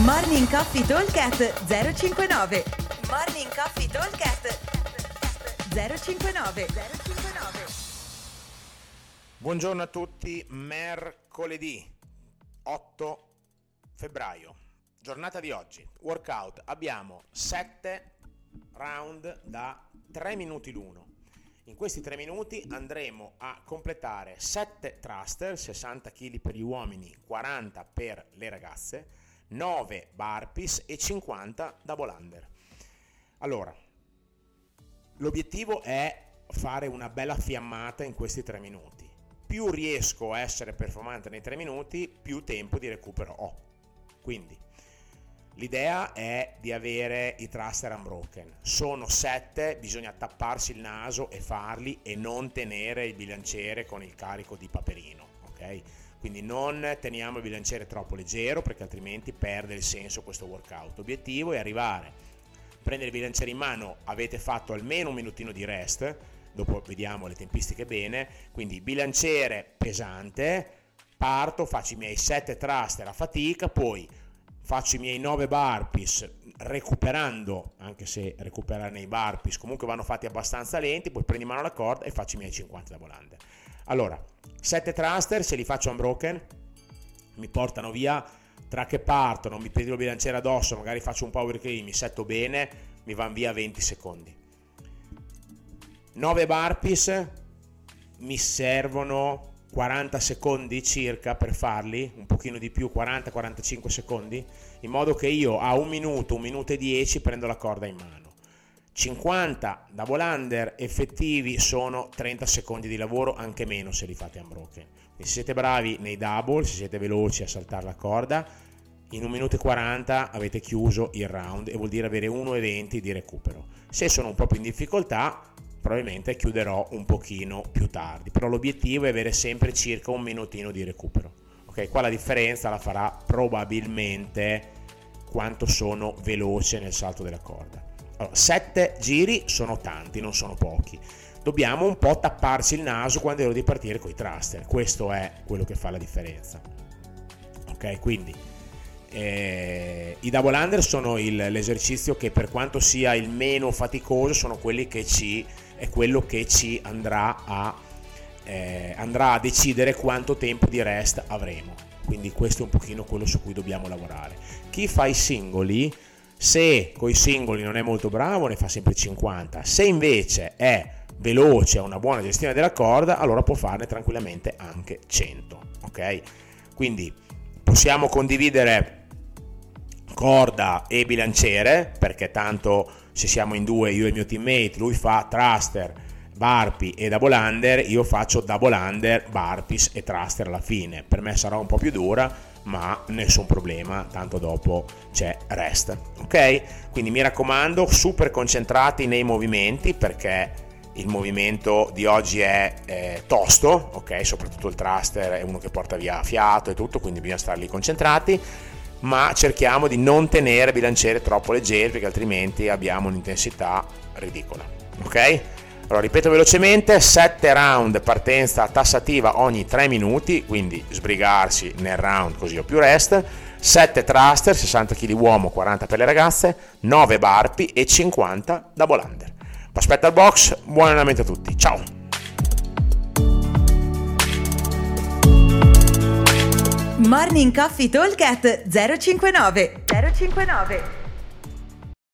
Morning Coffee Talkcast 059 Morning Coffee Talkcast 059 059 Buongiorno a tutti, mercoledì 8 febbraio, giornata di oggi, workout, abbiamo 7 round da 3 minuti l'uno. In questi 3 minuti andremo a completare 7 thruster, 60 kg per gli uomini, 40 per le ragazze, 9 burpees e 50 double under. Allora, l'obiettivo è fare una bella fiammata in questi 3 minuti. Più riesco a essere performante nei 3 minuti, più tempo di recupero ho. Quindi, l'idea è di avere i thruster unbroken. Sono 7, bisogna tapparsi il naso e farli e non tenere il bilanciere con il carico di paperino, ok? Quindi non teniamo il bilanciere troppo leggero perché altrimenti perde il senso questo workout. L'obiettivo è arrivare, prendere il bilanciere in mano, avete fatto almeno un minutino di rest, dopo vediamo le tempistiche bene, quindi bilanciere pesante, parto, faccio i miei 7 thruster a fatica, poi faccio i miei 9 burpees recuperando, anche se recuperare nei burpees comunque vanno fatti abbastanza lenti, poi prendi in mano la corda e faccio i miei 50 da volante. Allora, 7 thruster, se li faccio unbroken, mi portano via, tra che partono, mi prendo il bilanciere addosso, magari faccio un power clean, mi setto bene, mi vanno via 20 secondi. 9 burpees, mi servono 40 secondi circa per farli, un pochino di più, 40-45 secondi, in modo che io a un minuto, un minuto e 10 prendo la corda in mano. 50 double under effettivi sono 30 secondi di lavoro, anche meno se li fate unbroken. Quindi se siete bravi nei double, se siete veloci a saltare la corda, in 1 minuto e 40 avete chiuso il round e vuol dire avere 1,20 di recupero. Se sono un po' più in difficoltà, probabilmente chiuderò un pochino più tardi, però l'obiettivo è avere sempre circa un minutino di recupero. Ok, qua la differenza la farà probabilmente quanto sono veloce nel salto della corda. Allora, sette giri sono tanti, non sono pochi. Dobbiamo un po' tapparci il naso quando è ora di partire con i thruster. Questo è quello che fa la differenza. Ok, quindi eh, i double under sono il, l'esercizio che per quanto sia il meno faticoso sono quelli che ci è quello che ci andrà a, eh, andrà a decidere quanto tempo di rest avremo. Quindi questo è un pochino quello su cui dobbiamo lavorare. Chi fa i singoli se coi singoli non è molto bravo ne fa sempre 50, se invece è veloce, ha una buona gestione della corda, allora può farne tranquillamente anche 100, ok? Quindi possiamo condividere corda e bilanciere, perché tanto se siamo in due, io e il mio teammate, lui fa thruster, barpi e double under, io faccio double under, barpis e thruster alla fine. Per me sarà un po' più dura, ma nessun problema, tanto dopo c'è rest. Ok? Quindi mi raccomando, super concentrati nei movimenti perché il movimento di oggi è eh, tosto, ok? Soprattutto il thruster è uno che porta via fiato e tutto, quindi bisogna stare lì concentrati, ma cerchiamo di non tenere bilanciere troppo leggeri perché altrimenti abbiamo un'intensità ridicola. Ok? Allora, ripeto velocemente, 7 round partenza tassativa ogni 3 minuti, quindi sbrigarsi nel round così ho più rest, 7 thruster, 60 kg uomo, 40 per le ragazze, 9 barpi e 50 double under. Aspetta al box, buon allenamento a tutti, ciao! Morning Coffee Talk 059 059